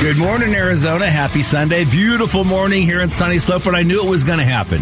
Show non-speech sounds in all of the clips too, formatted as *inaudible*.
Good morning, Arizona. Happy Sunday. Beautiful morning here in Sunny Slope, but I knew it was going to happen.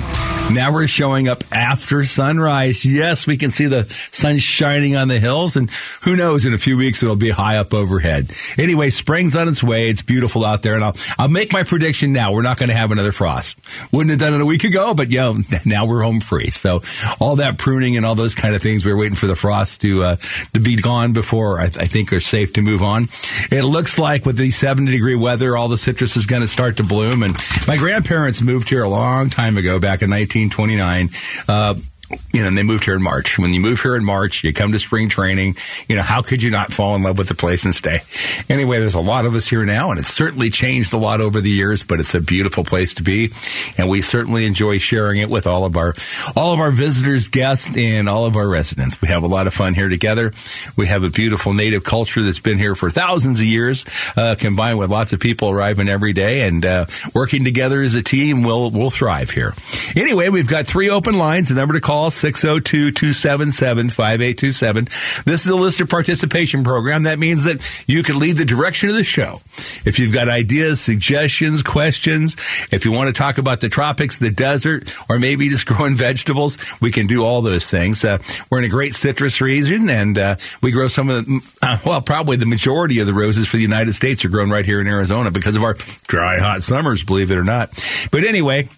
Now we're showing up after sunrise. Yes, we can see the sun shining on the hills, and who knows, in a few weeks it'll be high up overhead. Anyway, spring's on its way. It's beautiful out there, and I'll, I'll make my prediction now. We're not going to have another frost. Wouldn't have done it a week ago, but yeah, *laughs* now we're home free. So all that pruning and all those kind of things, we're waiting for the frost to, uh, to be gone before I, I think are safe to move on. It looks like with the 70 degree weather, all the citrus is going to start to bloom. And my grandparents moved here a long time ago, back in 1929. Uh, you know, and they moved here in March. When you move here in March, you come to spring training. You know, how could you not fall in love with the place and stay? Anyway, there's a lot of us here now, and it's certainly changed a lot over the years. But it's a beautiful place to be, and we certainly enjoy sharing it with all of our all of our visitors, guests, and all of our residents. We have a lot of fun here together. We have a beautiful native culture that's been here for thousands of years, uh, combined with lots of people arriving every day and uh, working together as a team. We'll we'll thrive here. Anyway, we've got three open lines. The number to call 602-277-5827. This is a listener participation program. That means that you can lead the direction of the show. If you've got ideas, suggestions, questions, if you want to talk about the tropics, the desert, or maybe just growing vegetables, we can do all those things. Uh, we're in a great citrus region and uh, we grow some of the, uh, *laughs* well, probably the majority of the roses for the United States are grown right here in Arizona because of our dry, hot summers, believe it or not. But anyway,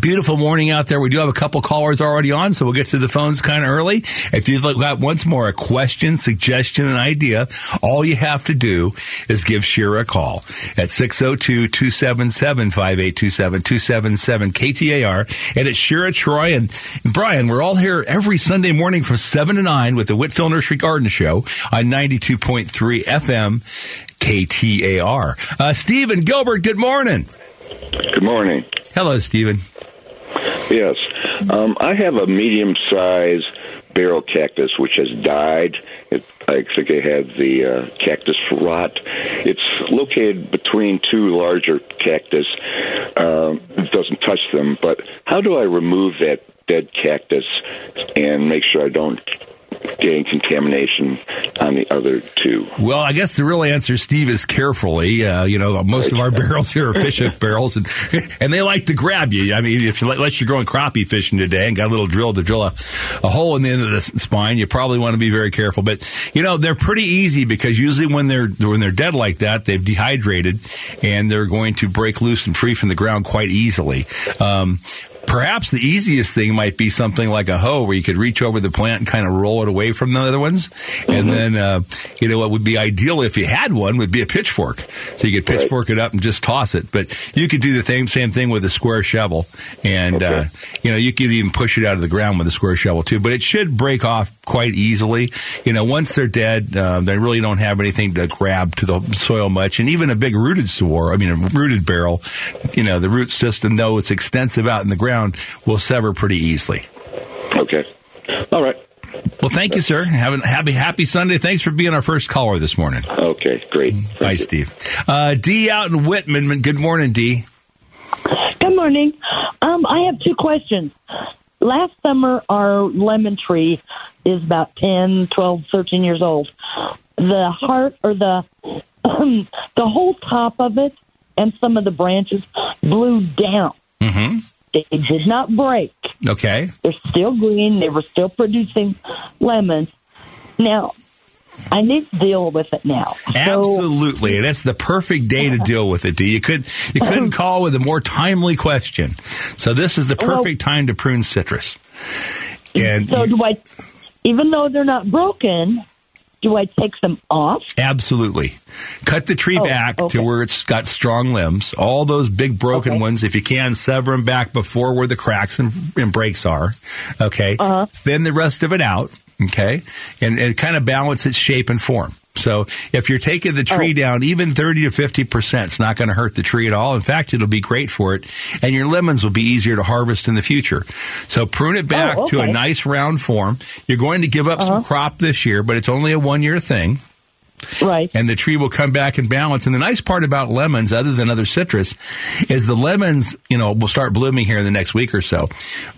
Beautiful morning out there. We do have a couple callers already on, so we'll get to the phones kind of early. If you've got once more a question, suggestion, an idea, all you have to do is give Shira a call at 602-277-5827, 277-KTAR. And it's Shira Troy and Brian. We're all here every Sunday morning from 7 to 9 with the Whitfill Nursery Garden Show on 92.3 FM KTAR. Uh, Stephen Gilbert, good morning. Good morning. Hello, Stephen. Yes. Um, I have a medium sized barrel cactus which has died. It, I think it had the uh, cactus rot. It's located between two larger cactus. Um, it doesn't touch them, but how do I remove that dead cactus and make sure I don't getting contamination on the other two? Well, I guess the real answer, Steve, is carefully. Uh, you know, most of our barrels here are fish barrels, and *laughs* and they like to grab you. I mean, if you, unless you're growing crappie fishing today and got a little drill to drill a, a hole in the end of the spine, you probably want to be very careful. But you know, they're pretty easy because usually when they're when they're dead like that, they've dehydrated and they're going to break loose and free from the ground quite easily. Um, Perhaps the easiest thing might be something like a hoe where you could reach over the plant and kind of roll it away from the other ones. Mm-hmm. And then, uh, you know, what would be ideal if you had one would be a pitchfork. So you could pitchfork right. it up and just toss it. But you could do the same, same thing with a square shovel. And, okay. uh, you know, you could even push it out of the ground with a square shovel too. But it should break off quite easily. You know, once they're dead, uh, they really don't have anything to grab to the soil much. And even a big rooted swore, I mean, a rooted barrel, you know, the root system, though it's extensive out in the ground, will sever pretty easily. Okay. All right. Well, thank you, sir. Have a happy, happy Sunday. Thanks for being our first caller this morning. Okay, great. Thank Bye, you. Steve. Uh, D out in Wittmann. Good morning, D. Good morning. Um, I have two questions. Last summer, our lemon tree is about 10, 12, 13 years old. The heart or the um, *clears throat* the whole top of it and some of the branches blew down. Mm-hmm. They did not break. Okay. They're still green. They were still producing lemons. Now, I need to deal with it now. Absolutely, and it's the perfect day to deal with it. D. You could you couldn't *laughs* call with a more timely question. So this is the perfect well, time to prune citrus. And so do I? Even though they're not broken, do I take them off? Absolutely. Cut the tree oh, back okay. to where it's got strong limbs. All those big broken okay. ones, if you can, sever them back before where the cracks and, and breaks are. Okay. Uh-huh. Thin the rest of it out. Okay. And, and kind of balance its shape and form. So if you're taking the tree Oh. down, even 30 to 50%, it's not going to hurt the tree at all. In fact, it'll be great for it. And your lemons will be easier to harvest in the future. So prune it back Oh, to a nice round form. You're going to give up some uh-huh. crop this year, but it's only a one year thing Right. and the tree will come back in balance. And the nice part about lemons, other than other citrus, is the lemons, you know, will start blooming here in the next week or so.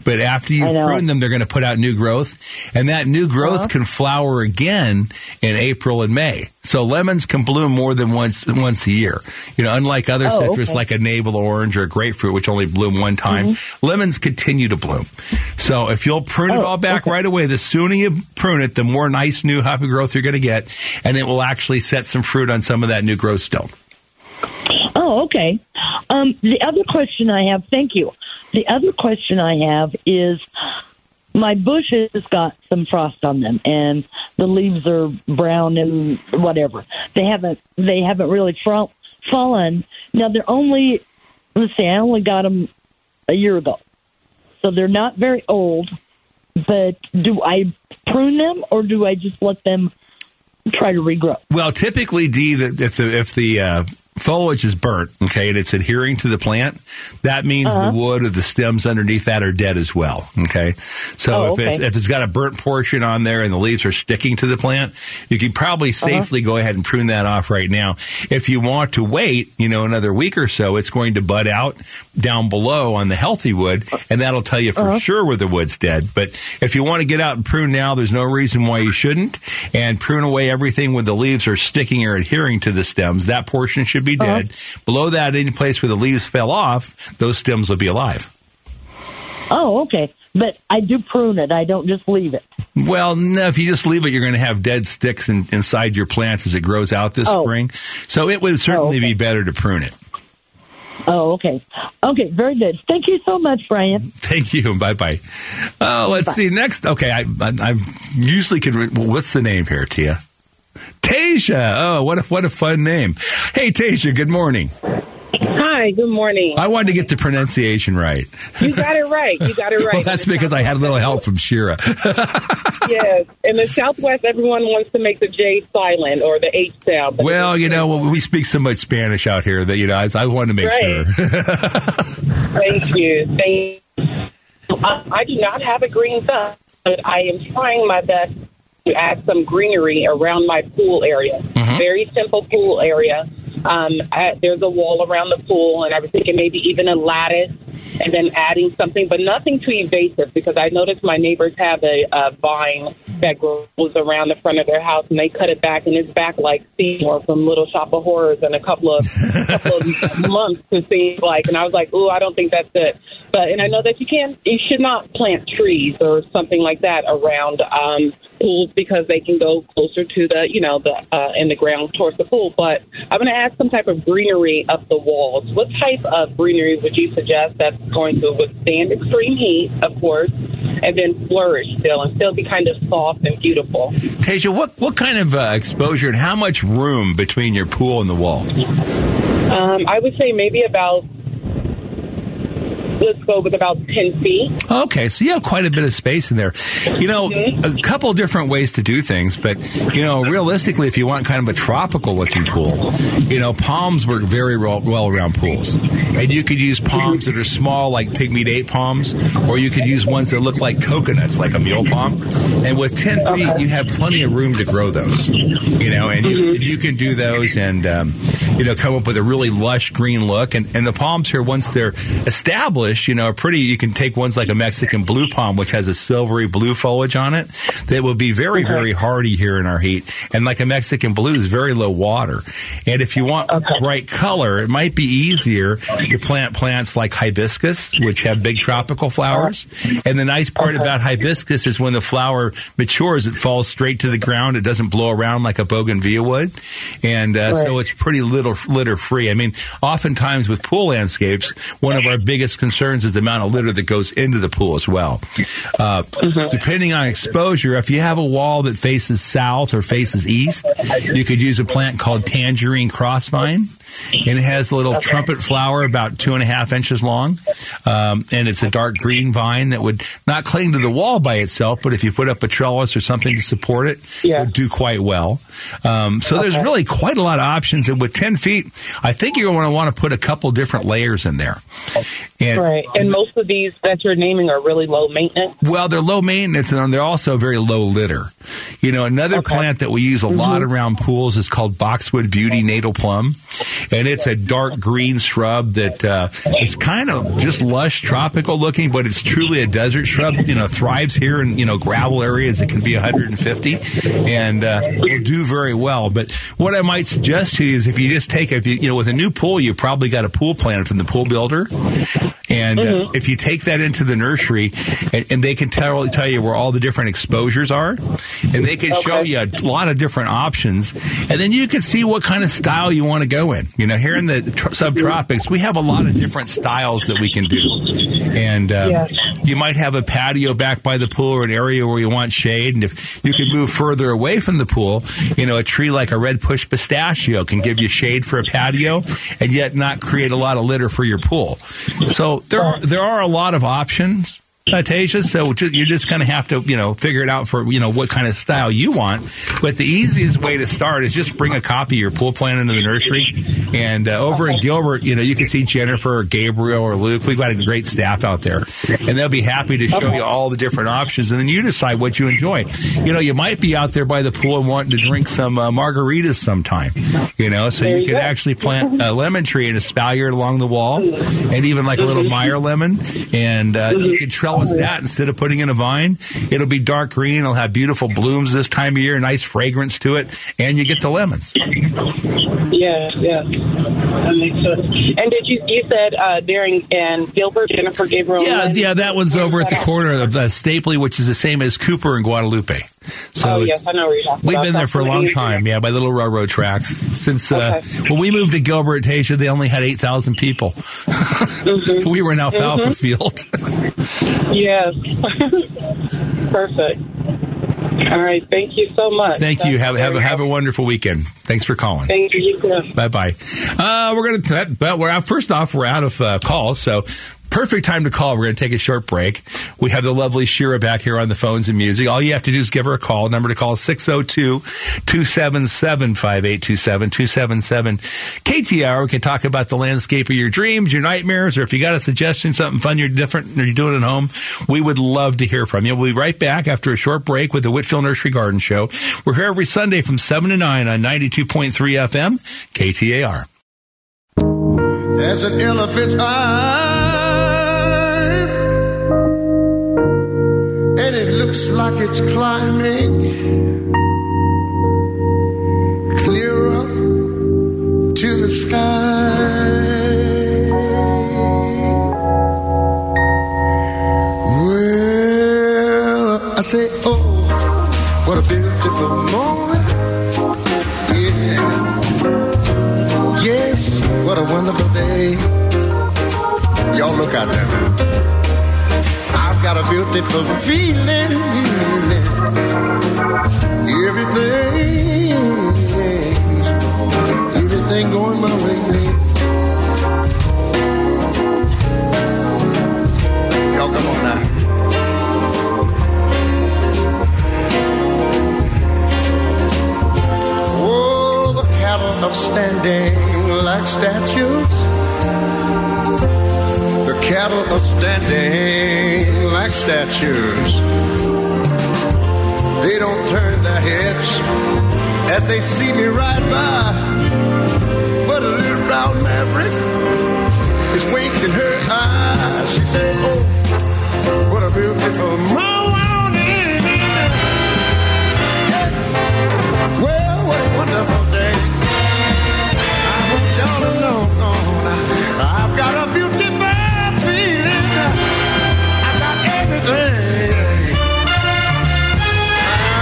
But after you prune them, they're going to put out new growth, and that new growth Uh-huh. can flower again in April and May. So lemons can bloom more than once once a year. You know, unlike other Oh, citrus okay. like a navel orange or a grapefruit, which only bloom one time, lemons continue to bloom. So if you'll prune it Mm-hmm. Oh, all back okay. right away, the sooner you prune it, the more nice new happy growth you're going to get, and it will actually set some fruit on some of that new growth still. Oh, okay. Um, the other question I have, thank you. The other question I have is my bushes got some frost on them and the leaves are brown and whatever. They haven't, they haven't really fro- fallen. Now they're only, let's see, I only got them a year ago. So they're not very old, but do I prune them or do I just let them try to regrow? Well, typically, D, if the if the uh, foliage is burnt, okay, and it's adhering to the plant, that means Uh-huh. the wood or the stems underneath that are dead as well. Okay, so Oh, if it's if it's got a burnt portion on there and the leaves are sticking to the plant, you can probably Uh-huh. safely go ahead and prune that off right now. If you want to wait, you know, another week or so, it's going to bud out down below on the healthy wood, and that'll tell you Uh-huh. for sure where the wood's dead. But if you want to get out and prune now, there's no reason why you shouldn't. And prune away everything where the leaves are sticking or adhering to the stems. That portion should be dead. Below that, any place where the leaves fell off, those stems will be alive. Oh, okay. But I do prune it. I don't just leave it. Well, no, if you just leave it, you're going to have dead sticks in, inside your plant as it grows out this Oh. spring. So it would certainly okay. be better to prune it. Oh, okay. Okay, very good. Thank you so much, Brian. Thank you. Bye bye. Uh, let's see. Next. Okay. I, I, I usually can. Re- well, what's the name here, Tia? Tasia. Oh, what a, what a fun name. Hey, Tasia, good morning. Hi, good morning. I wanted to get the pronunciation right. You got it right. You got it *laughs* right. Well, that's because I had a little help from Shira. *laughs* yes. In the Southwest, everyone wants to make the J silent or the H sound. Well, you know, we speak so much Spanish out here that, you know, I, I wanted to make Right. sure. *laughs* Thank you. Thank I, I do not have a green thumb, but I am trying my best to add some greenery around my pool area. Very simple pool area. Um, I, there's a wall around the pool, and I was thinking maybe even a lattice, and then adding something, but nothing too invasive because I noticed my neighbors have a, a vine that grows around the front of their house, and they cut it back, and it's back like Seymour from Little Shop of Horrors in a couple of *laughs* couple of months to seem like. And I was like, "Ooh, I don't think that's it." But and I know that you can't, you should not plant trees or something like that around um, pools because they can go closer to the, you know, the uh, in the ground towards the pool. But I'm going to add some type of greenery up the walls. What type of greenery would you suggest that's going to withstand extreme heat, of course, and then flourish still and still be kind of soft and beautiful? Tasia, what, what kind of uh, exposure and how much room between your pool and the wall? Um, I would say maybe about. Let's go with about ten feet. Okay, so you have quite a bit of space in there. You know, a couple different ways to do things, but you know, realistically, if you want kind of a tropical looking pool, you know, palms work very well, around pools, and you could use palms that are small, like pygmy date palms, or you could use ones that look like coconuts, like a mule palm. And with ten feet, you have plenty of room to grow those. You know, and you, you can do those, and um, you know, come up with a really lush green look. And, and the palms here, once they're established, you know, are pretty. You can take ones like a Mexican blue palm, which has a silvery blue foliage on it, that will be very, very hardy here in our heat. And like a Mexican blue is very low water. And if you want bright color, it might be easier to plant plants like hibiscus, which have big tropical flowers. And the nice part about hibiscus is when the flower matures, it falls straight to the ground. It doesn't blow around like a bougainvillea would. And uh, so it's pretty little litter free. I mean, oftentimes with pool landscapes, one of our biggest concerns concerns is the amount of litter that goes into the pool as well. Uh, Depending on exposure, if you have a wall that faces south or faces east, you could use a plant called tangerine crossvine. And it has a little trumpet flower about two and a half inches long. Um, and it's a dark green vine that would not cling to the wall by itself, but if you put up a trellis or something to support it, Yeah. would do quite well. Um, so there's really quite a lot of options. And with 10 feet, I think you're going to want to put a couple different layers in there. And Right. And most of these that you're naming are really low maintenance. well, they're low maintenance and they're also very low litter. You know, another Okay. plant that we use a lot Mm-hmm. around pools is called boxwood beauty natal plum. And it's a dark green shrub that uh, is kind of just lush, tropical looking, but it's truly a desert shrub. You know, thrives here in, you know, gravel areas. It can be 150 and uh, will do very well. But what I might suggest to you is if you just take, if you, you know, with a new pool, you probably got a pool plan from the pool builder. And uh, if you take that into the nursery, and, and they can tell tell you where all the different exposures are, and they can show you a lot of different options, and then you can see what kind of style you want to go in. You know, here in the tr- subtropics, we have a lot of different styles that we can do, and uh, Yes. you might have a patio back by the pool or an area where you want shade, and if you can move further away from the pool, you know, a tree like a red push pistachio can give you shade for a patio, and yet not create a lot of litter for your pool. So there are there are a lot of options. Tasia, so ju- you're just kind of have to, you know, figure it out for, you know, what kind of style you want. But the easiest way to start is just bring a copy of your pool plan into the nursery. And uh, over in Gilbert, you know, you can see Jennifer or Gabriel or Luke. We've got a great staff out there. And they'll be happy to show you all the different options. And then you decide what you enjoy. You know, you might be out there by the pool and wanting to drink some uh, margaritas sometime, you know, so you you could actually plant a lemon tree and a spaliard along the wall and even like a little Meyer lemon. And uh, you can trellis that instead of putting in a vine. It'll be dark green. It'll have beautiful blooms this time of year, nice fragrance to it, and you get the lemons. Yeah, yeah. That makes sense. And did you you said uh, during and Gilbert, Jennifer Gabriel? Yeah, yeah, that one's over at the corner of uh, Stapley, which is the same as Cooper and Guadalupe. So Oh, yes, I know where you're talking We've been there for a long time, yeah, by the little railroad tracks. Since uh, Okay. when we moved to Gilbert, Tasha, they only had 8,000 people. Mm-hmm. *laughs* we were an alfalfa field. Yes. *laughs* Perfect. All right. Thank you so much. Thank you. Have, have, a, have a wonderful weekend. Thanks for calling. Thank you. Bye bye. Uh, we're going to, but we're out, first off, we're out of uh, calls. So perfect time to call. We're going to take a short break. We have the lovely Shira back here on the phones and music. All you have to do is give her a call. Number to call is 602 277 5827 277 KTAR. We can talk about the landscape of your dreams, your nightmares, or if you got a suggestion, something fun you're different or you're doing at home, we would love to hear from you. We'll be right back after a short break with the Whitfill Nursery Garden Show. We're here every Sunday from 7 to 9 on 92.3 FM, KTAR. There's an elephant's eye, looks like it's climbing clear up to the sky. Well, I say, oh, what a beautiful moment. Yeah. Yes, what a wonderful day. Y'all look out there. Got a beautiful feeling. Everything's, everything going my way. Y'all come on now. Oh, the cattle are standing like statues. Cattle are standing like statues. They don't turn their heads as they see me ride by. But a little brown maverick is winking her eyes. She said, Oh, what a beautiful morning. Yeah. Well, what a wonderful day. I want y'all to know uh, I've got a beautiful everything.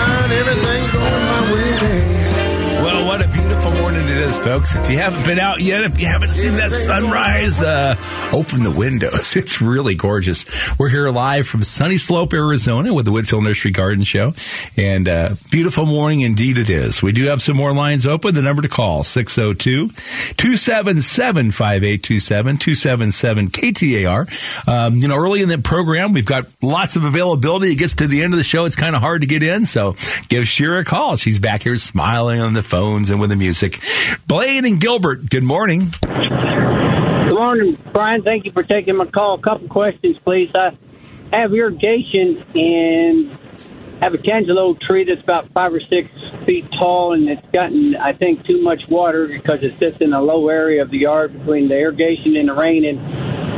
And everything going my way. Beautiful morning it is folks. If you haven't been out yet, if you haven't seen that sunrise, uh, open the windows. *laughs* It's really gorgeous. We're here live from Sunny Slope, Arizona with the Whitfill Nursery Garden Show. And uh, beautiful morning indeed it is. We do have some more lines open. The number to call, 602-277-5827, 277 KTAR. Um, you know, early in the program, we've got lots of availability. It gets to the end of the show. It's kind of hard to get in. So give Shira a call. She's back here smiling on the phones and with the music. Blaine and Gilbert, good morning. Good morning, Brian. Thank you for taking my call. A couple questions, please. I have irrigation and have a cantaloupe tree that's about five or six feet tall, and it's gotten, I think, too much water because it sits in a low area of the yard between the irrigation and the rain, and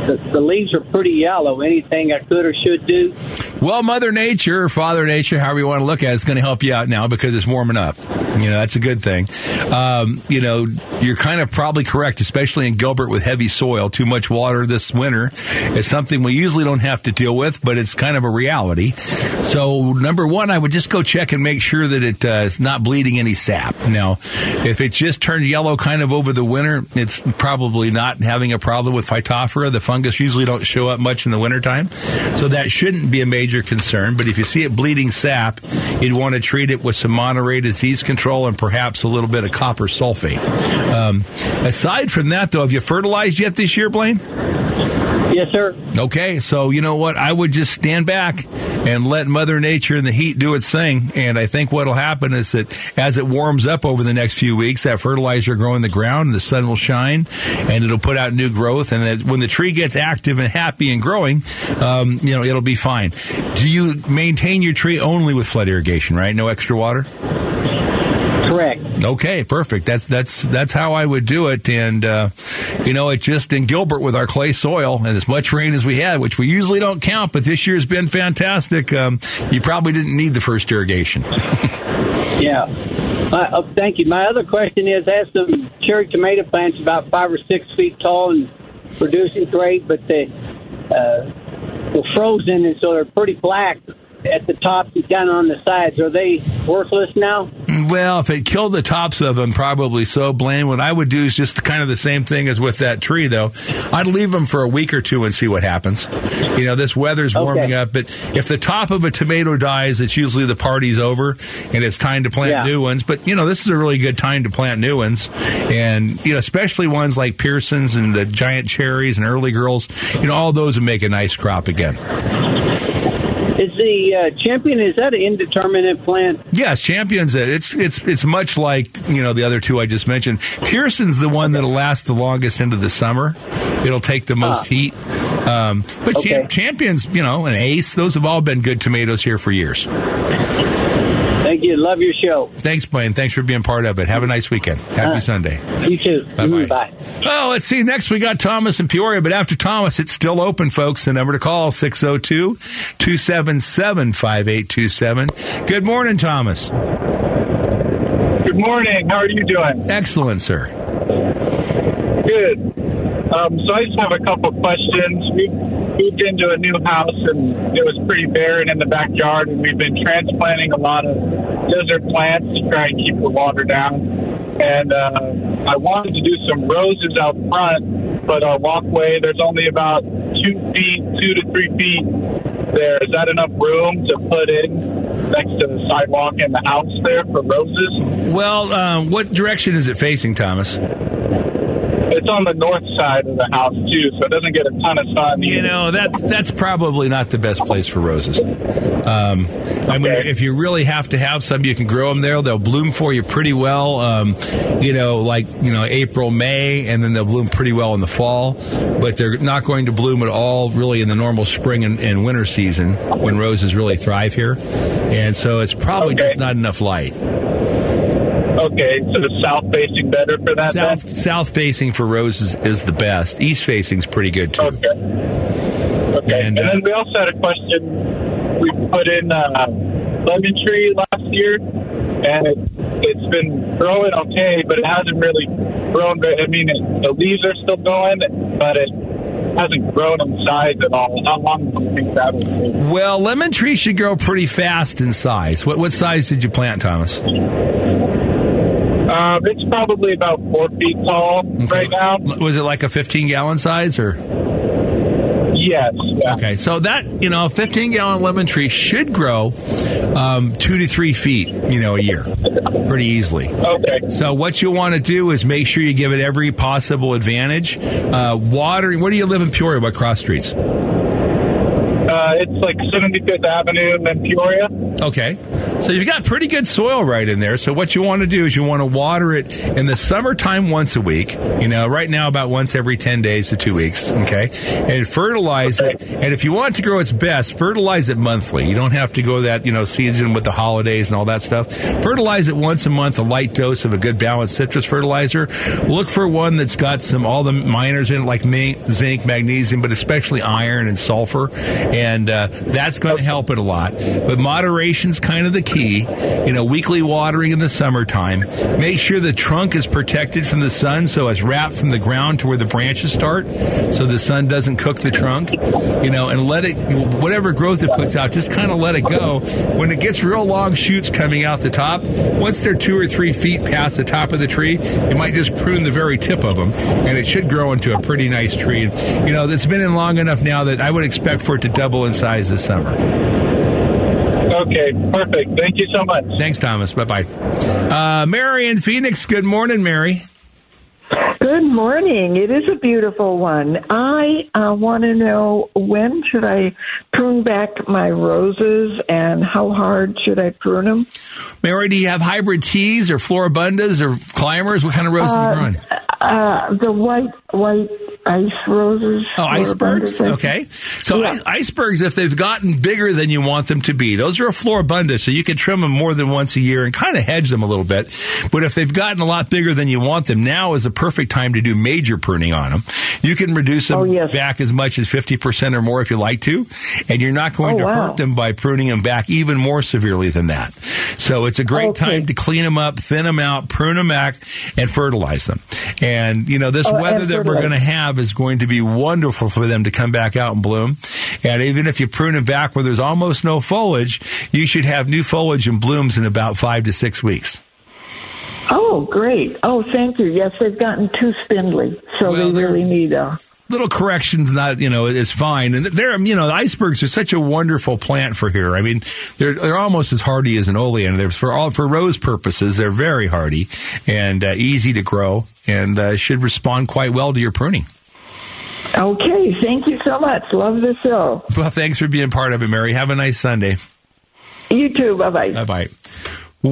the, the leaves are pretty yellow. Anything I could or should do? Well, Mother Nature, Father Nature, however you want to look at it, is going to help you out now because it's warming up. You know, that's a good thing. Um, you know, you're kind of probably correct, especially in Gilbert with heavy soil. Too much water this winter is something we usually don't have to deal with, but it's kind of a reality. So, number one, I would just go check and make sure that it uh, not bleeding any sap. Now, if it just turned yellow kind of over the winter, it's probably not having a problem with Phytophthora. The fungus usually don't show up much in the wintertime. So that shouldn't be a major concern. But if you see it bleeding sap, you'd want to treat it with some Monterey disease control and perhaps a little bit of copper sulfate. Um, aside from that, though, have you fertilized yet this year, Blaine? Yes, sir. Okay, so you know what? I would just stand back and let Mother Nature and the heat do its thing. And I think what'll happen is that as it warms up over the next few weeks, that fertilizer will grow in the ground, and the sun will shine, and it'll put out new growth. And when the tree gets active and happy and growing, um, you know it'll be fine. Do you maintain your tree only with flood irrigation? Right? No extra water. Correct. Okay, perfect. That's that's that's how I would do it. And uh, you know, it just in Gilbert with our clay soil and as much rain as we had, which we usually don't count, but this year's been fantastic. Um, you probably didn't need the first irrigation. *laughs* yeah. Uh, oh, thank you. My other question is: I have some cherry tomato plants about five or six feet tall and producing great, but they uh, were frozen, and so they're pretty black at the top and down on the sides. Are they worthless now? Well, if it killed the tops of them, probably so. Blaine, what I would do is just kind of the same thing as with that tree, though. I'd leave them for a week or two and see what happens. You know, this weather's warming Okay. up, but if the top of a tomato dies, it's usually the party's over and it's time to plant Yeah. new ones. But, you know, this is a really good time to plant new ones. And, you know, especially ones like Pearson's and the giant cherries and early girls, you know, all those would make a nice crop again. Is the uh, champion is that an indeterminate plant? Yes, champions. it. It's it's it's much like you know the other two I just mentioned. Pearson's the one that'll last the longest into the summer. It'll take the most Ah. heat. Um, but Okay. Champions, you know, and Ace, those have all been good tomatoes here for years. Thank you. Love your show. Thanks, Blaine. Thanks for being part of it. Have a nice weekend. Happy Uh, Sunday. You too. Bye-bye. Mhm, Bye. Well, let's see. Next, we got Thomas in Peoria, but after Thomas, it's still open, folks. The number to call 602 277 5827. Good morning, Thomas. Good morning. How are you doing? Excellent, sir. Good. Um, so I just have a couple questions. We moved into a new house and it was pretty barren in the backyard, and we've been transplanting a lot of desert plants to try and keep the water down. And uh, I wanted to do some roses out front, but our walkway there's only about two feet, two to three feet there. Is that enough room to put in next to the sidewalk and the house there for roses? Well, um, what direction is it facing, Thomas? It's on the north side of the house too, so it doesn't get a ton of sun. You know that that's probably not the best place for roses. Um, I mean, if you really have to have some, you can grow them there. They'll bloom for you pretty well. Um, you know, like you know April, May, and then they'll bloom pretty well in the fall. But they're not going to bloom at all really in the normal spring and, and winter season when roses really thrive here. And so it's probably Okay. just not enough light. Okay, so the south facing better for that. South south facing for roses is the best. East facing is pretty good too. Okay. Okay. And, And, uh, then we also had a question. We put in uh, lemon tree last year, and it, it's been growing okay, but it hasn't really grown. Very, I mean, it, the leaves are still going, but it hasn't grown in size at all. How long do you think that will take? Well, lemon trees should grow pretty fast in size. What what size did you plant, Thomas? Um, it's probably about four feet tall right now. Was it like a 15 gallon size or? Yes. Yeah. Okay, so that you know, a 15 gallon lemon tree should grow um, two to three feet, you know, a year, pretty easily. Okay. So what you want to do is make sure you give it every possible advantage. Uh, watering. Where do you live in Peoria? What cross streets? Uh, it's like 75th Avenue in Peoria. Okay. So you've got pretty good soil right in there. So what you want to do is you want to water it in the summertime once a week. You know, right now about once every 10 days to two weeks. Okay. And fertilize it. And if you want it to grow its best, fertilize it monthly. You don't have to go that, you know, season with the holidays and all that stuff. Fertilize it once a month, a light dose of a good balanced citrus fertilizer. Look for one that's got some, all the miners in it, like zinc, magnesium, but especially iron and sulfur. And uh, that's going to help it a lot. But moderation's kind of the key. You know, weekly watering in the summertime. Make sure the trunk is protected from the sun so it's wrapped from the ground to where the branches start so the sun doesn't cook the trunk. You know, and let it, whatever growth it puts out, just kind of let it go. When it gets real long shoots coming out the top, once they're two or three feet past the top of the tree, you might just prune the very tip of them and it should grow into a pretty nice tree. And, you know, it's been in long enough now that I would expect for it to double in size this summer. Okay, perfect. Thank you so much. Thanks, Thomas. Bye bye. Uh, Mary in Phoenix. Good morning, Mary. Good morning. It is a beautiful one. I uh, want to know when should I prune back my roses and how hard should I prune them? Mary, do you have hybrid teas or floribundas or climbers? What kind of roses are you growing? Uh, the white white ice roses. Oh, icebergs. Okay. So Yeah. ice- icebergs, if they've gotten bigger than you want them to be, those are a floribunda, so you can trim them more than once a year and kind of hedge them a little bit. But if they've gotten a lot bigger than you want them, now is a perfect time to do major pruning on them. You can reduce them Oh, yes. back as much as 50% or more if you like to, and you're not going Oh, to wow. hurt them by pruning them back even more severely than that. So it's a great Okay. time to clean them up, thin them out, prune them back, and fertilize them. And, you know, this Oh, and weather that we're going to have is going to be wonderful for them to come back out and bloom. And even if you prune them back where there's almost no foliage, you should have new foliage and blooms in about five to six weeks. Oh, great. Oh, thank you. Yes, they've gotten too spindly, so Well, they really need a. little corrections not you know it's fine and they're you know the icebergs are such a wonderful plant for here i mean they're they're almost as hardy as an oleander. they're for all for rose purposes they're very hardy and uh, easy to grow and uh, should respond quite well to your pruning Okay, thank you so much. Love the show. well thanks for being part of it mary have a nice sunday You too. Bye bye. bye bye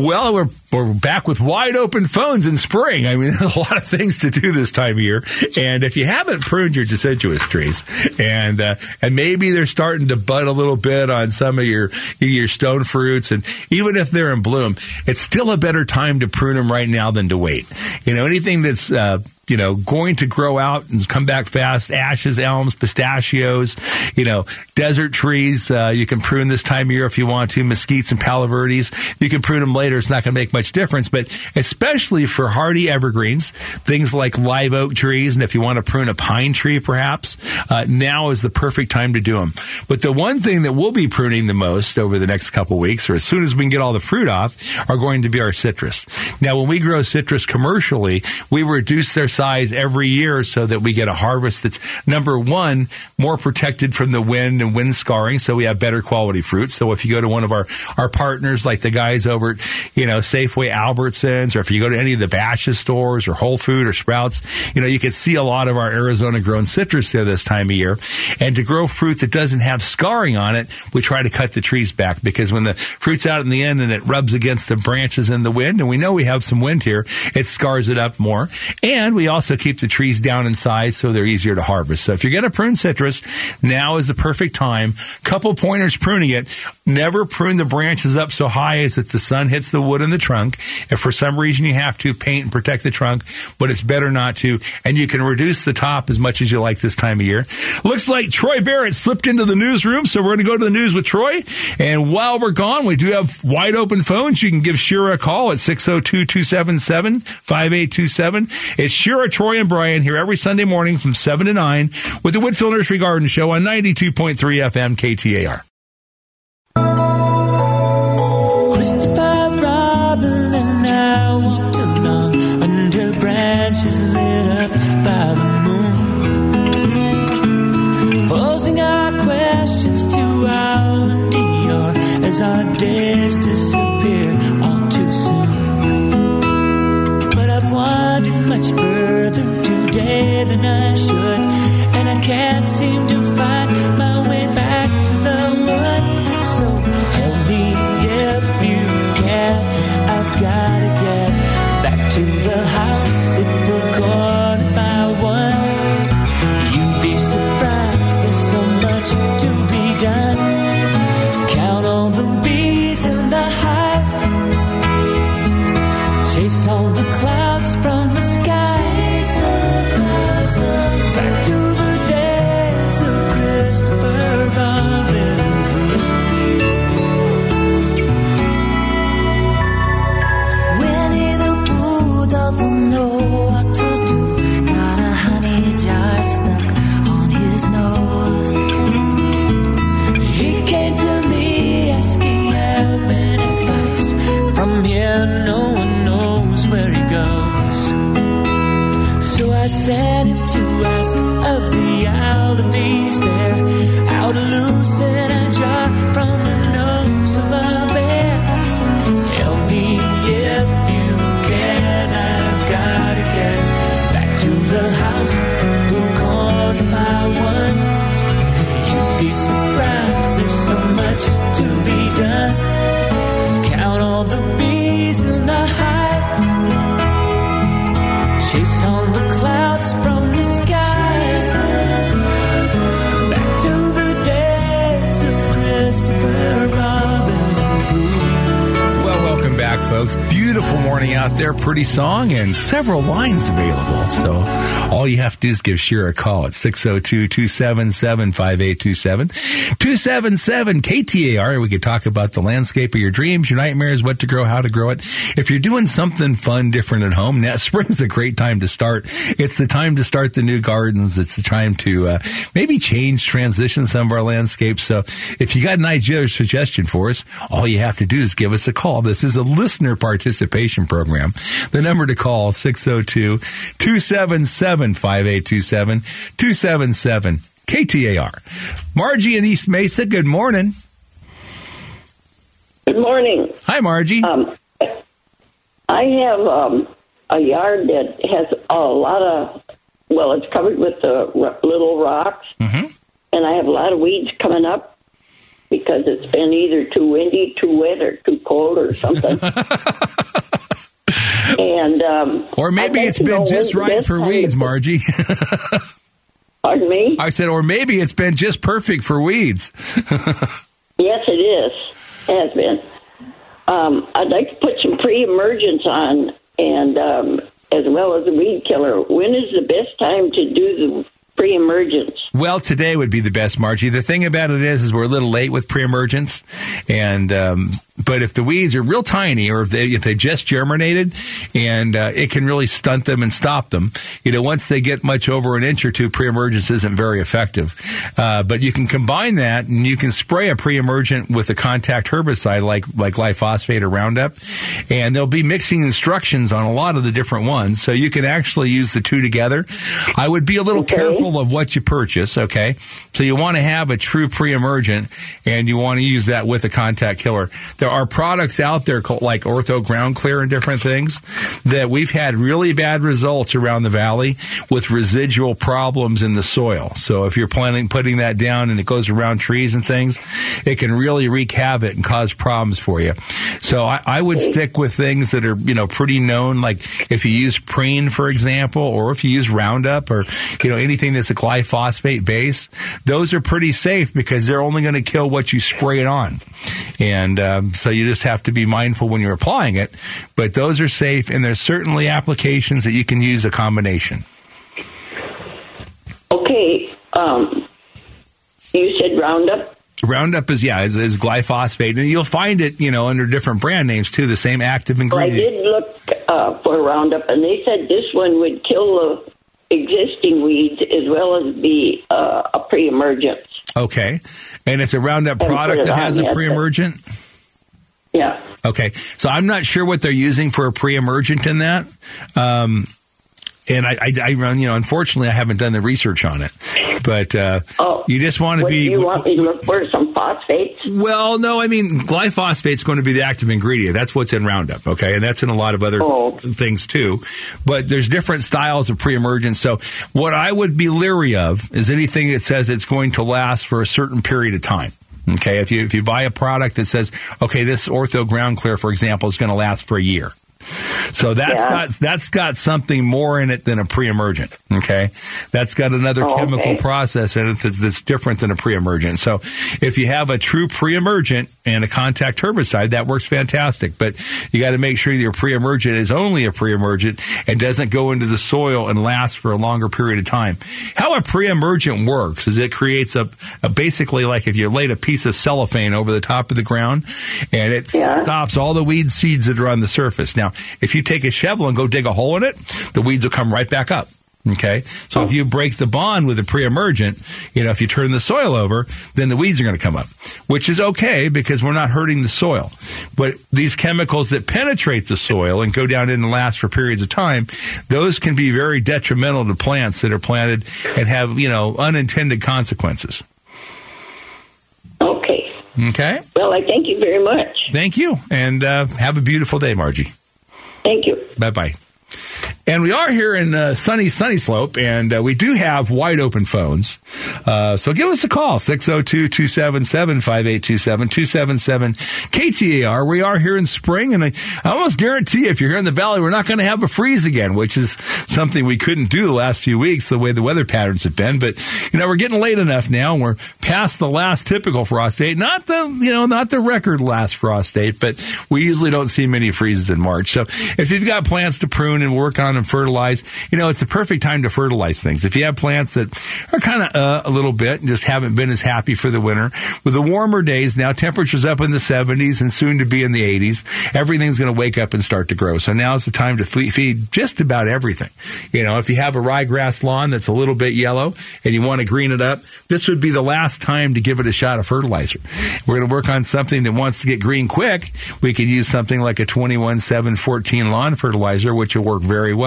well, we're we're back with wide open phones in spring. I mean, *laughs* a lot of things to do this time of year. And if you haven't pruned your deciduous trees, and uh, and maybe they're starting to bud a little bit on some of your your stone fruits, and even if they're in bloom, it's still a better time to prune them right now than to wait. You know, anything that's uh, you know, going to grow out and come back fast. Ashes, elms, pistachios, you know, desert trees. Uh, you can prune this time of year if you want to. Mesquites and palo verdes. You can prune them later. It's not going to make much difference, but especially for hardy evergreens, things like live oak trees. And if you want to prune a pine tree, perhaps, uh, now is the perfect time to do them. But the one thing that we'll be pruning the most over the next couple weeks, or as soon as we can get all the fruit off, are going to be our citrus. Now, when we grow citrus commercially, we reduce their size every year so that we get a harvest that's number one, more protected from the wind and wind scarring. So we have better quality fruit. So if you go to one of our, our partners, like the guys over at, you know, Safeway Albertsons, or if you go to any of the Bashas stores or Whole Food or Sprouts, you know, you can see a lot of our Arizona grown citrus there this time of year. And to grow fruit that doesn't have scarring on it, we try to cut the trees back because when the fruit's out in the end and it rubs against the branches in the wind, and we know we have some wind here, it scars it up more. And we also keep the trees down in size so they're easier to harvest. So if you're going to prune citrus, now is the perfect time. Couple pointers pruning it. Never prune the branches up so high as that the sun hits the wood in the trunk. If for some reason you have to paint and protect the trunk, but it's better not to. And you can reduce the top as much as you like this time of year. Looks like Troy Barrett slipped into the newsroom, so we're going to go to the news with Troy. And while we're gone, we do have wide open phones. You can give Shira a call at 602-277-5827. It's Shira, Troy, and Brian here every Sunday morning from 7 to 9 with the Whitfill Nursery Garden Show on 92.3 FM KTAR. Robin and I much further today than I should, and I can't seem to find Song and several lines available. So all you have to do is give Shira a call at 602-277-5827. 277 KTAR. We could talk about the landscape of your dreams, your nightmares, what to grow, how to grow it. If you're doing something fun, different at home, *laughs* now spring's a great time to start. It's the time to start the new gardens. It's the time to uh, maybe change, transition some of our landscapes. So if you got an idea or suggestion for us, all you have to do is give us a call. This is a listener participation program. The number to call 602 277 5827 277 KTAR. Margie in East Mesa, good morning. Good morning. Hi, Margie. Um, I have um, a yard that has a lot of, well, it's covered with the r- little rocks, Mm-hmm. and I have a lot of weeds coming up because it's been either too windy, too wet, or too cold, or something. *laughs* and um, Or maybe it's been just right for weeds, Margie. *laughs* Pardon me? I said, or maybe it's been just perfect for weeds. *laughs* Yes, it is. Has been. Um, I'd like to put some pre-emergence on, and um, as well as a weed killer. When is the best time to do the pre-emergence? Well, today would be the best, Margie. The thing about it is, is we're a little late with pre-emergence, and um, but if the weeds are real tiny, or if they if they just germinated, and uh, it can really stunt them and stop them. You know, once they get much over an inch or two, pre-emergence isn't very effective. Uh, but you can combine that, and you can spray a pre-emergent with a contact herbicide like like glyphosate or Roundup, and there'll be mixing instructions on a lot of the different ones, so you can actually use the two together. I would be a little careful of what you purchase. Okay, so you want to have a true pre-emergent, and you want to use that with a contact killer. There are products out there called like Ortho Ground Clear and different things that we've had really bad results around the valley with residual problems in the soil. So if you're planning putting that down and it goes around trees and things, it can really wreak havoc and cause problems for you. So I, I would stick with things that are, you know, pretty known, like if you use preen, for example, or if you use Roundup or, you know, anything that's a glyphosate base, those are pretty safe because they're only going to kill what you spray it on. And um, so you just have to be mindful when you're applying it. But those are safe, and there's certainly applications that you can use a combination. Okay, um, you said Roundup. Roundup is yeah is, is glyphosate, and you'll find it you know under different brand names too. The same active ingredient. I did look uh, for Roundup, and they said this one would kill the existing weeds as well as be uh, a pre-emergence. Okay, and it's a Roundup product that has a pre-emergent. Yeah. Okay, so I'm not sure what they're using for a pre-emergent in that. Um, and I, I, I run, you know, unfortunately, I haven't done the research on it, but uh, you just want to be. do you want me to look for some phosphates? Well, no, I mean glyphosate's going to be the active ingredient. That's what's in Roundup, okay, and that's in a lot of other things too. But there's different styles of pre-emergence. So what I would be leery of is anything that says it's going to last for a certain period of time. Okay, if you if you buy a product that says, okay, this Ortho Ground Clear, for example, is going to last for a year. So that's Yeah. got that's got something more in it than a pre-emergent. Okay, that's got another Oh, chemical okay. process in it that's, that's different than a pre-emergent. So if you have a true pre-emergent and a contact herbicide, that works fantastic. But you got to make sure your pre-emergent is only a pre-emergent and doesn't go into the soil and last for a longer period of time. How a pre-emergent works is it creates a, a basically like if you laid a piece of cellophane over the top of the ground and it stops all the weed seeds that are on the surface. Now, if you take a shovel and go dig a hole in it, the weeds will come right back up. Okay. So if you break the bond with a pre-emergent, you know, if you turn the soil over, then the weeds are going to come up, which is okay because we're not hurting the soil. But these chemicals that penetrate the soil and go down in and last for periods of time, those can be very detrimental to plants that are planted and have, you know, unintended consequences. Okay. Okay. Well, I thank you very much. Thank you. And uh, have a beautiful day, Margie. Thank you. Bye bye. And we are here in uh, sunny, Sunnyslope, and uh, we do have wide open phones. Uh, so give us a call, 602 277 5827 277 KTAR. We are here in spring, and I, I almost guarantee if you're here in the valley, we're not going to have a freeze again, which is something we couldn't do the last few weeks, the way the weather patterns have been. But, you know, we're getting late enough now, and we're past the last typical frost date. Not the, you know, not the record last frost date, but we usually don't see many freezes in March. So if you've got plants to prune and work on and fertilize, you know, it's a perfect time to fertilize things. If you have plants that are kind of uh, a little bit and just haven't been as happy for the winter, with the warmer days now, temperatures up in the 70s and soon to be in the 80s, everything's going to wake up and start to grow. So now's the time to feed just about everything. You know, if you have a ryegrass lawn that's a little bit yellow and you want to green it up, this would be the last time to give it a shot of fertilizer. We're going to work on something that wants to get green quick. We could use something like a 21 7 14 lawn fertilizer, which will work very well.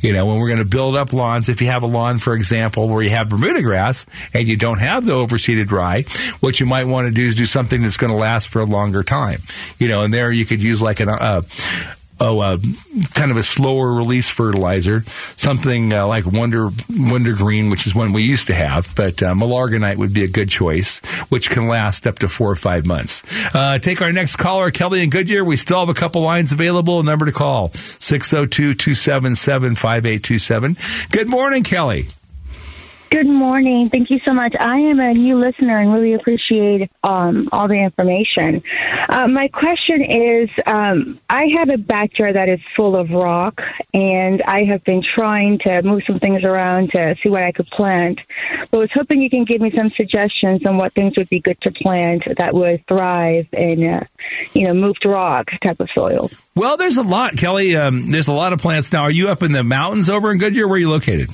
You know, when we're going to build up lawns, if you have a lawn, for example, where you have Bermuda grass and you don't have the overseeded rye, what you might want to do is do something that's going to last for a longer time. You know, and there you could use like an, uh, oh, uh, kind of a slower release fertilizer, something uh, like Wonder Wonder Green, which is one we used to have, but uh, would be a good choice, which can last up to four or five months. Uh, take our next caller, Kelly in Goodyear. We still have a couple lines available. Number to call 602 277 5827. Good morning, Kelly. Good morning. Thank you so much. I am a new listener and really appreciate um, all the information. Uh, my question is um, I have a backyard that is full of rock, and I have been trying to move some things around to see what I could plant. But I was hoping you can give me some suggestions on what things would be good to plant that would thrive in, uh, you know, moved rock type of soil. Well, there's a lot, Kelly. Um, there's a lot of plants now. Are you up in the mountains over in Goodyear? Where are you located?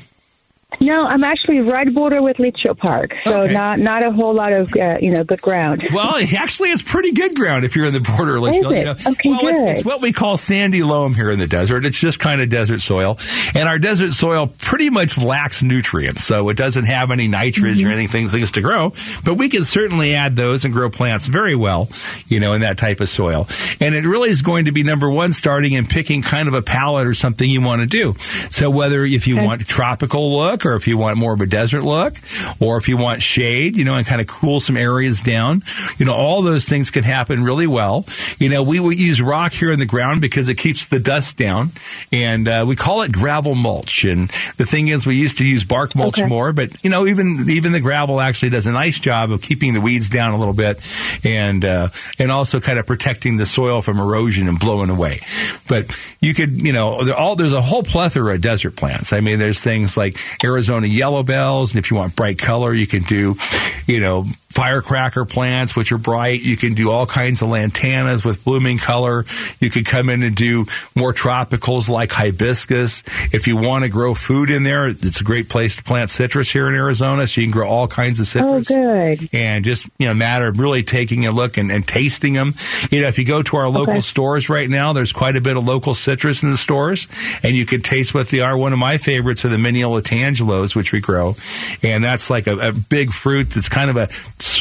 No, I'm actually right border with Litchfield Park, so Okay. not not a whole lot of uh, you know good ground. Well, actually, it's pretty good ground if you're in the border of Litchfield. You know. Okay, well, it's, good. it's what we call sandy loam here in the desert. It's just kind of desert soil, and our desert soil pretty much lacks nutrients, so it doesn't have any nitrogen Mm-hmm. or anything things to grow. But we can certainly add those and grow plants very well, you know, in that type of soil. And it really is going to be number one, starting and picking kind of a palette or something you want to do. So whether if you want tropical look or if you want more of a desert look or if you want shade, you know, and kind of cool some areas down, you know, all those things can happen really well. You know, we would use rock here in the ground because it keeps the dust down and uh, we call it gravel mulch. And the thing is, we used to use bark mulch Okay. more, but you know, even even the gravel actually does a nice job of keeping the weeds down a little bit and uh, and also kind of protecting the soil from erosion and blowing away. But you could, you know, there all there's a whole plethora of desert plants. I mean, there's things like Arizona yellow bells, and if you want bright color, you can do, you know, firecracker plants, which are bright. You can do all kinds of lantanas with blooming color. You could come in and do more tropicals like hibiscus. If you want to grow food in there, it's a great place to plant citrus here in Arizona. So you can grow all kinds of Oh, citrus good. and just you know matter of really taking a look and, and tasting them you know if you go to our local Okay. stores right now there's quite a bit of local citrus in the stores and you could taste what they are one of my favorites are the Minneola tangelos which we grow and that's like a, a big fruit that's kind of a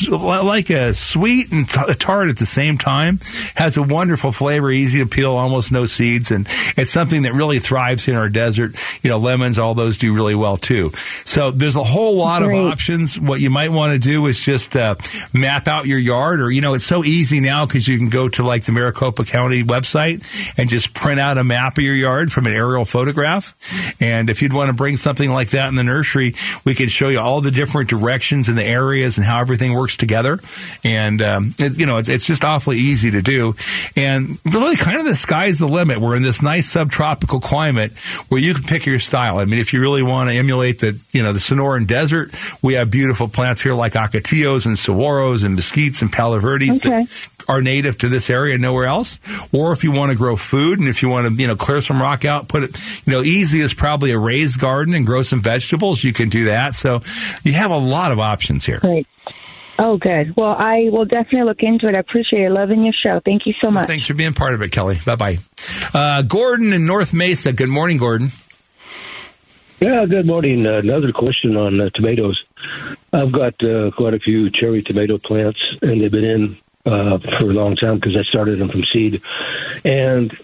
like a sweet and t- tart at the same time has a wonderful flavor easy to peel almost no seeds and it's something that really thrives in our desert. You know lemons all those do really well too. So there's a whole lot Great. of options. What you might want to do is just uh, map out your yard or you know it's so easy now because you can go to like the maricopa county website and just print out a map of your yard from an aerial photograph. And if you'd want to bring something like that in the nursery we could show you all the different directions and the areas and how everything works together. And um, it, you know it's, it's just awfully easy to do. And really kind of the sky's the limit. We're in this nice subtropical climate where you can pick your style. I mean if you really want to emulate the you know the sonoran desert we have beautiful plants here like ocotillos and saguaros and mesquites and palo verdes Okay. that are native to this area and nowhere else. Or if you want to grow food and if you want to you know clear some rock out put it you know easy is probably a raised garden and grow some vegetables. You can do that. So you have a lot of options here. Great. Oh, good. Well, I will definitely look into it. I appreciate it. Loving your show. Thank you so much. Thanks for being part of it, Kelly. Bye bye. Uh, Gordon in North Mesa. Good morning, Gordon. Yeah, good morning. Uh, another question on uh, tomatoes. I've got uh, quite a few cherry tomato plants, and they've been in uh, for a long time because I started them from seed. And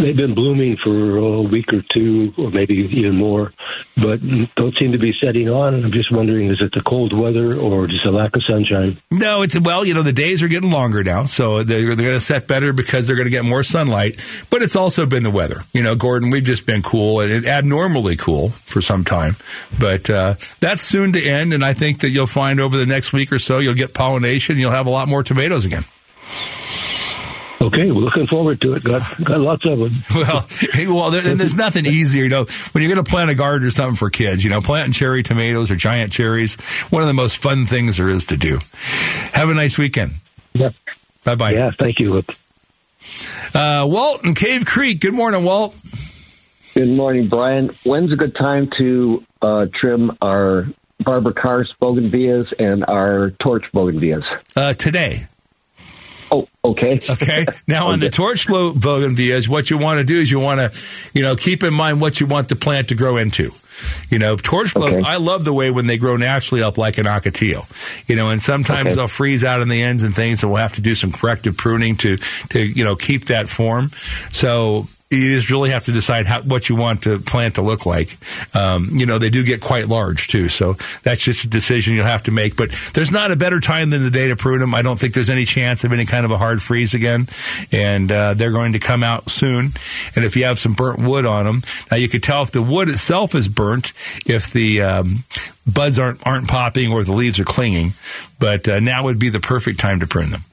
they've been blooming for a week or two, or maybe even more, but don't seem to be setting on. I'm just wondering is it the cold weather or just a lack of sunshine? No, it's well, you know, the days are getting longer now, so they're, they're going to set better because they're going to get more sunlight. But it's also been the weather. You know, Gordon, we've just been cool and abnormally cool for some time. But uh, that's soon to end, and I think that you'll find over the next week or so you'll get pollination. You'll have a lot more tomatoes again. Okay, we're looking forward to it. Got, got lots of them. *laughs* Well, hey, well, there, and there's nothing easier, you know, when you're going to plant a garden or something for kids, you know, planting cherry tomatoes or giant cherries, one of the most fun things there is to do. Have a nice weekend. Yeah. Bye bye. Yeah, thank you. Uh, Walt in Cave Creek. Good morning, Walt. Good morning, Brian. When's a good time to uh, trim our Barbara Karst bougainvilleas and our torch bougainvilleas? Uh, today. Oh, okay. *laughs* Okay. Now on the torch lo- bougainvilleas, what you want to do is you want to, you know, keep in mind what you want the plant to grow into. You know, torch glows, Okay. I love the way when they grow naturally up like an ocotillo. You know, and sometimes Okay. they'll freeze out in the ends and things, and we'll have to do some corrective pruning to, to, you know, keep that form. So, you just really have to decide how, what you want the plant to look like. Um, you know, they do get quite large too, so that's just a decision you'll have to make. But there's not a better time than the day to prune them. I don't think there's any chance of any kind of a hard freeze again, and uh, they're going to come out soon. And if you have some burnt wood on them, now you could tell if the wood itself is burnt if the um, buds aren't aren't popping or the leaves are clinging. But uh, now would be the perfect time to prune them.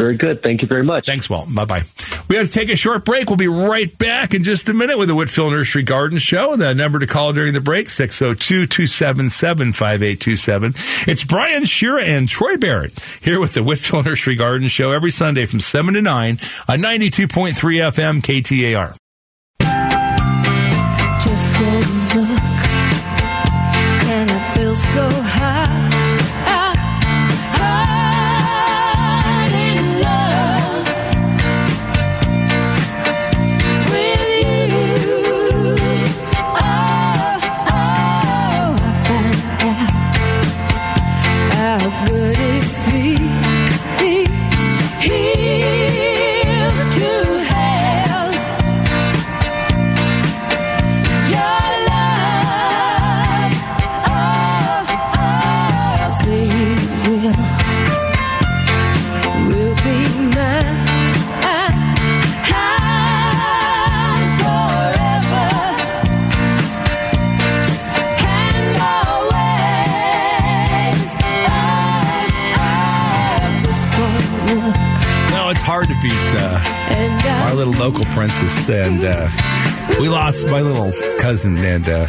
Very good. Thank you very much. Thanks, Walt. Bye bye. We have to take a short break. We'll be right back in just a minute with the Whitfill Nursery Garden Show. The number to call during the break, 602-277-5827. It's Brian Shearer and Troy Barrett here with the Whitfill Nursery Garden Show every Sunday from 7 to 9 on 92.3 FM KTAR. Just one look, and I feel so little local princess. And uh, we lost my little cousin, and uh,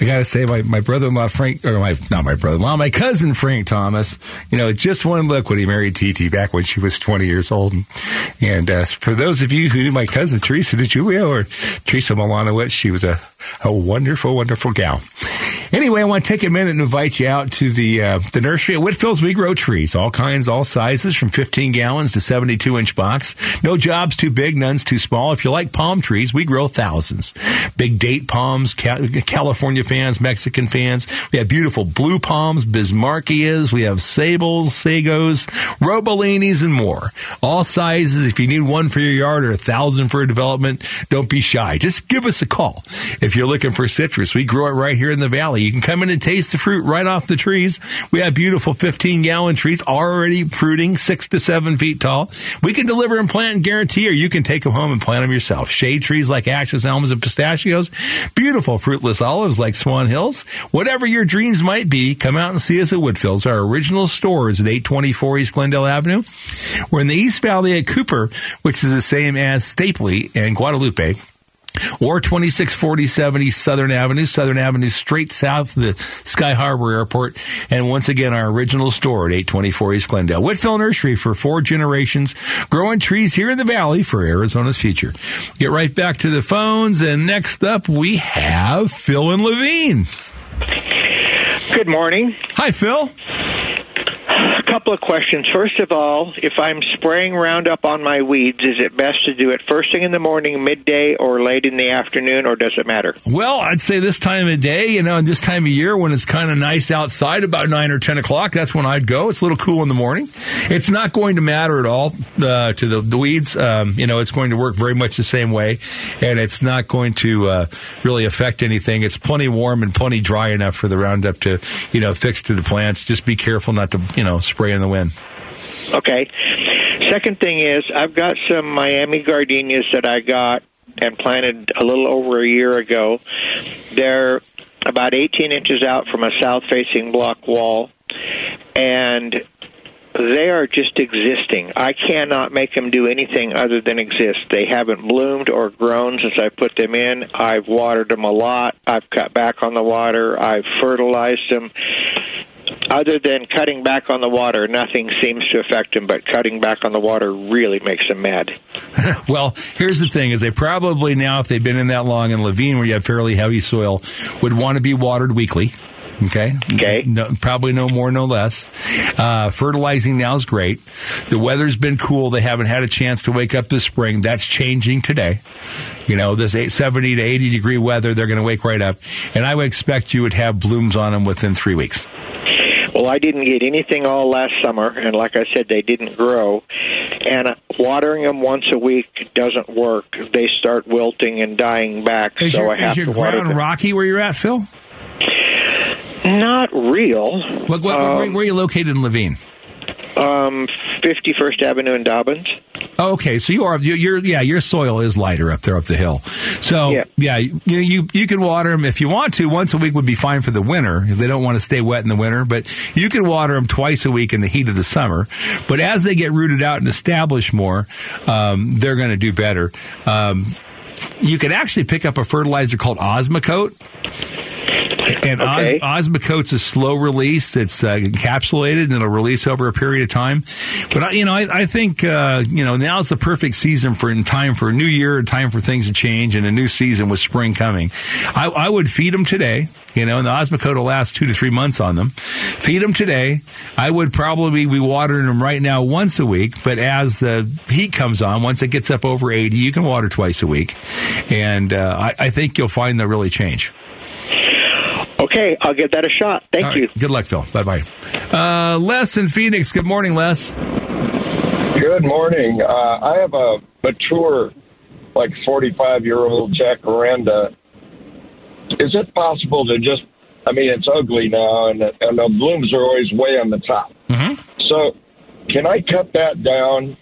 I gotta say, my, my brother-in-law Frank, or my not my brother-in-law, my cousin Frank Thomas. You know, just one look when he married TT back when she was 20 years old. And, uh, for those of you who knew my cousin Teresa DeJulia or Teresa Milanowicz, she was a a wonderful, wonderful gal. Anyway, I want to take a minute and invite you out to the uh, the nursery at Whitfill's. We grow trees, all kinds, all sizes, from 15 gallons to 72 inch box. No jobs too big, none's too small. If you like palm trees, we grow thousands. Big date palms, California fans, Mexican fans. We have beautiful blue palms, Bismarckias. We have sables, sagos, robolinis, and more. All sizes. If you need one for your yard or a thousand for a development, don't be shy. Just give us a call. If you're looking for citrus, we grow it right here in the valley. You can come in and taste the fruit right off the trees. We have beautiful 15 gallon trees already fruiting six to seven feet tall. We can deliver and plant and guarantee, or you can take them home and plant them yourself. Shade trees like ashes, elms, and pistachios. Beautiful fruitless olives like Swan Hills. Whatever your dreams might be, come out and see us at Whitfills. Our original store is at 824 East Glendale Avenue. We're in the East Valley at Cooper, which is the same as Stapley and Guadalupe or 2647 East Southern Avenue, Southern Avenue straight south of the Sky Harbor Airport. And once again, our original store at 824 East Glendale. Whitfill Nursery for four generations, growing trees here in the valley for Arizona's future. Get right back to the phones. And next up, we have Phil and Laveen. Good morning. Hi, Phil. Couple of questions. First of all, if I'm spraying Roundup on my weeds, is it best to do it first thing in the morning, midday, or late in the afternoon, or does it matter? Well, I'd say this time of day, you know, and this time of year when it's kind of nice outside, about nine or ten o'clock, that's when I'd go. It's a little cool in the morning. It's not going to matter at all uh, to the, the weeds. Um, you know, it's going to work very much the same way, and it's not going to uh, really affect anything. It's plenty warm and plenty dry enough for the Roundup to, you know, fix to the plants. Just be careful not to, you know, spray in the wind. Okay. Second thing is, I've got some Miami gardenias that I got and planted a little over a year ago. They're about 18 inches out from a south facing block wall, and they are just existing. I cannot make them do anything other than exist. They haven't bloomed or grown since I put them in. I've watered them a lot. I've cut back on the water. I've fertilized them. Other than cutting back on the water, nothing seems to affect them, but cutting back on the water really makes them mad. *laughs* well, here's the thing: is they probably now, if they've been in that long in Laveen, where you have fairly heavy soil, would want to be watered weekly. Okay. Okay. No, probably no more, no less. Uh, fertilizing now is great. The weather's been cool. They haven't had a chance to wake up this spring. That's changing today. You know, this eight, 70 to 80 degree weather, they're going to wake right up. And I would expect you would have blooms on them within three weeks. Well, I didn't get anything all last summer, and like I said, they didn't grow. And uh, watering them once a week doesn't work. They start wilting and dying back, Is so your, I have is your to water ground them. rocky where you're at, Phil? Not real. What, what, where, where are you located in Laveen? Um, 51st Avenue in Dobbins. Okay, so you are you- you're yeah your soil is lighter up there up the hill. So yeah, you, you you can water them if you want to. Once a week would be fine for the winter. They don't want to stay wet in the winter, but you can water them twice a week in the heat of the summer. But as they get rooted out and establish more, um, they're going to do better. Um, you can actually pick up a fertilizer called Osmocote. *laughs* And Okay. Os- Osmocote's a slow release. It's uh, encapsulated and it'll release over a period of time. But I, you know, I, I think uh, you know now is the perfect season for in time for a new year, time for things to change, and a new season with spring coming. I, I would feed them today. You know, and the Osmocote will last two to three months on them. Feed them today. I would probably be watering them right now once a week, but as the heat comes on, once it gets up over 80, you can water twice a week. And uh, I, I think you'll find they'll really change. Okay, I'll give that a shot. Thank All right. you. Good luck, Phil. Bye bye. Uh, Les in Phoenix. Good morning, Les. Good morning. Uh, I have a mature, like 45 year old jacaranda. Is it possible to just, I mean, it's ugly now and, and the blooms are always way on the top. Mm-hmm. So, can I cut that down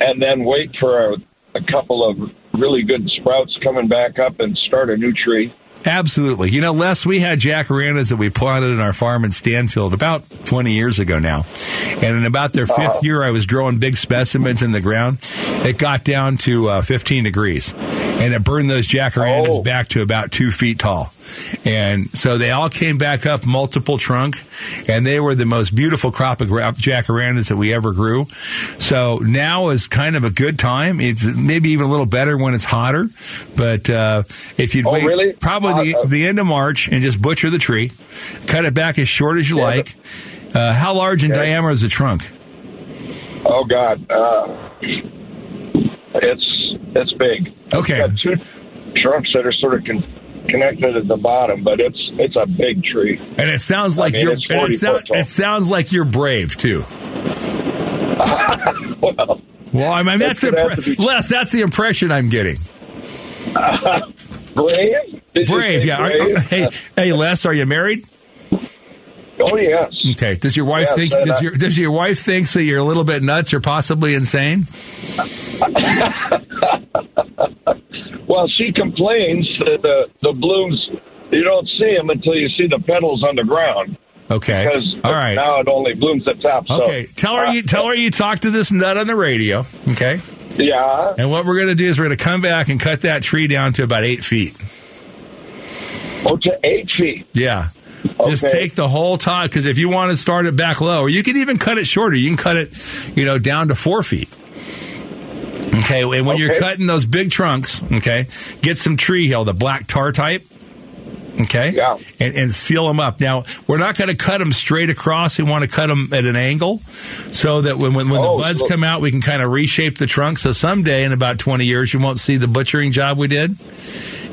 and then wait for a, a couple of really good sprouts coming back up and start a new tree? Absolutely. You know, Les, we had jacarandas that we planted in our farm in Stanfield about 20 years ago now. And in about their fifth year, I was growing big specimens in the ground. It got down to uh, 15 degrees and it burned those jacarandas back to about two feet tall. And so they all came back up multiple trunk and they were the most beautiful crop of jacarandas that we ever grew. So now is kind of a good time. It's maybe even a little better when it's hotter, but uh, if you'd Oh, wait really? probably the, Uh, uh, the end of March and just butcher the tree, cut it back as short as you like. Uh, how large in diameter is the trunk? Oh God, uh, it's it's big. Okay. It's got two trunks that are sort of con- connected at the bottom, but it's it's a big tree. And it sounds I like mean, you're. it's and 40 it, sound- it sounds like you're brave too. *laughs* well, Well, I mean that's impre- be- Les. That's the impression I'm getting. *laughs* brave. Did Brave, yeah. Brave? are- hey, hey, Les, are you married? Oh yes. Okay. Does your wife Yes, think? Does I- your, does your wife think that You're a little bit nuts or possibly insane? *laughs* Well, she complains that the the blooms you don't see them until you see the petals on the ground. Okay. Because All right. now it only blooms at top. so- Okay. Tell her you tell her you talked to this nut on the radio. Okay. Yeah. And what we're going to do is we're going to come back and cut that tree down to about eight feet. Oh, to eight feet. Yeah. Just Okay. take the whole top because if you want to start it back low, or you can even cut it shorter. You can cut it, you know, down to four feet. Okay, and when you're cutting those big trunks, okay, get some tree hill, the black tar type. Okay, Yeah. and, and seal them up. Now we're not going to cut them straight across. We want to cut them at an angle, so that when when, when Oh, the buds look. come out, we can kind of reshape the trunk. So someday, in about twenty years, you won't see the butchering job we did.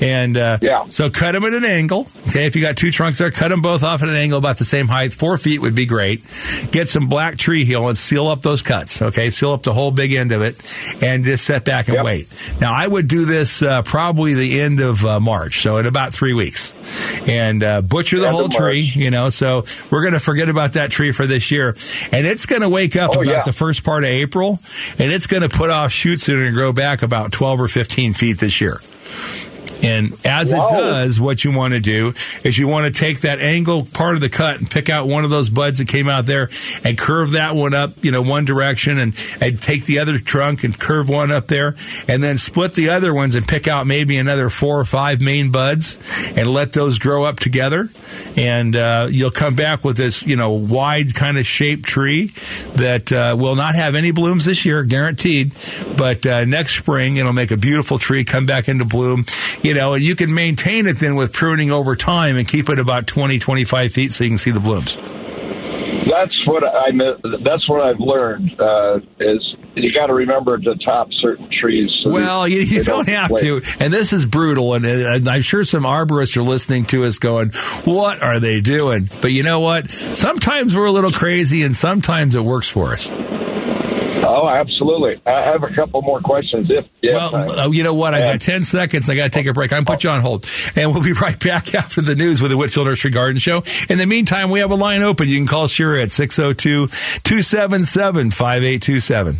And uh, Yeah. so cut them at an angle. Okay, if you got two trunks there, cut them both off at an angle about the same height. Four feet would be great. Get some black tree heel and seal up those cuts. Okay, seal up the whole big end of it, and just set back and Yep. wait. Now I would do this uh, probably the end of uh, March, so in about three weeks, and uh, butcher the whole tree. You know, so we're going to forget about that tree for this year, and it's going to wake up Oh, about yeah. the first part of April, and it's going to put off shoots that are going to grow back about twelve or fifteen feet this year. And as Wow. it does, what you want to do is you want to take that angle part of the cut and pick out one of those buds that came out there and curve that one up, you know, one direction and, and take the other trunk and curve one up there and then split the other ones and pick out maybe another four or five main buds and let those grow up together. And, uh, you'll come back with this, you know, wide kind of shaped tree that, uh, will not have any blooms this year, guaranteed. But, uh, next spring, it'll make a beautiful tree, come back into bloom, you know, and you can maintain it then with pruning over time and keep it about 20, 25 feet so you can see the blooms. That's what I that's what I've learned uh, is you got to remember to top certain trees. so Well, you, you they don't have to. And this is brutal. And, and I'm sure some arborists are listening to us going, what are they doing? But you know what? Sometimes we're a little crazy and sometimes it works for us. Oh, absolutely. I have a couple more questions. If, if Well, uh, you know what? I got 10 seconds. I got to take a break. I'm put you on hold. And we'll be *laughs* right back after the news with the Whitfill Nursery Garden Show. In the meantime, we have a line open. You can call Shira at 602 277 5827.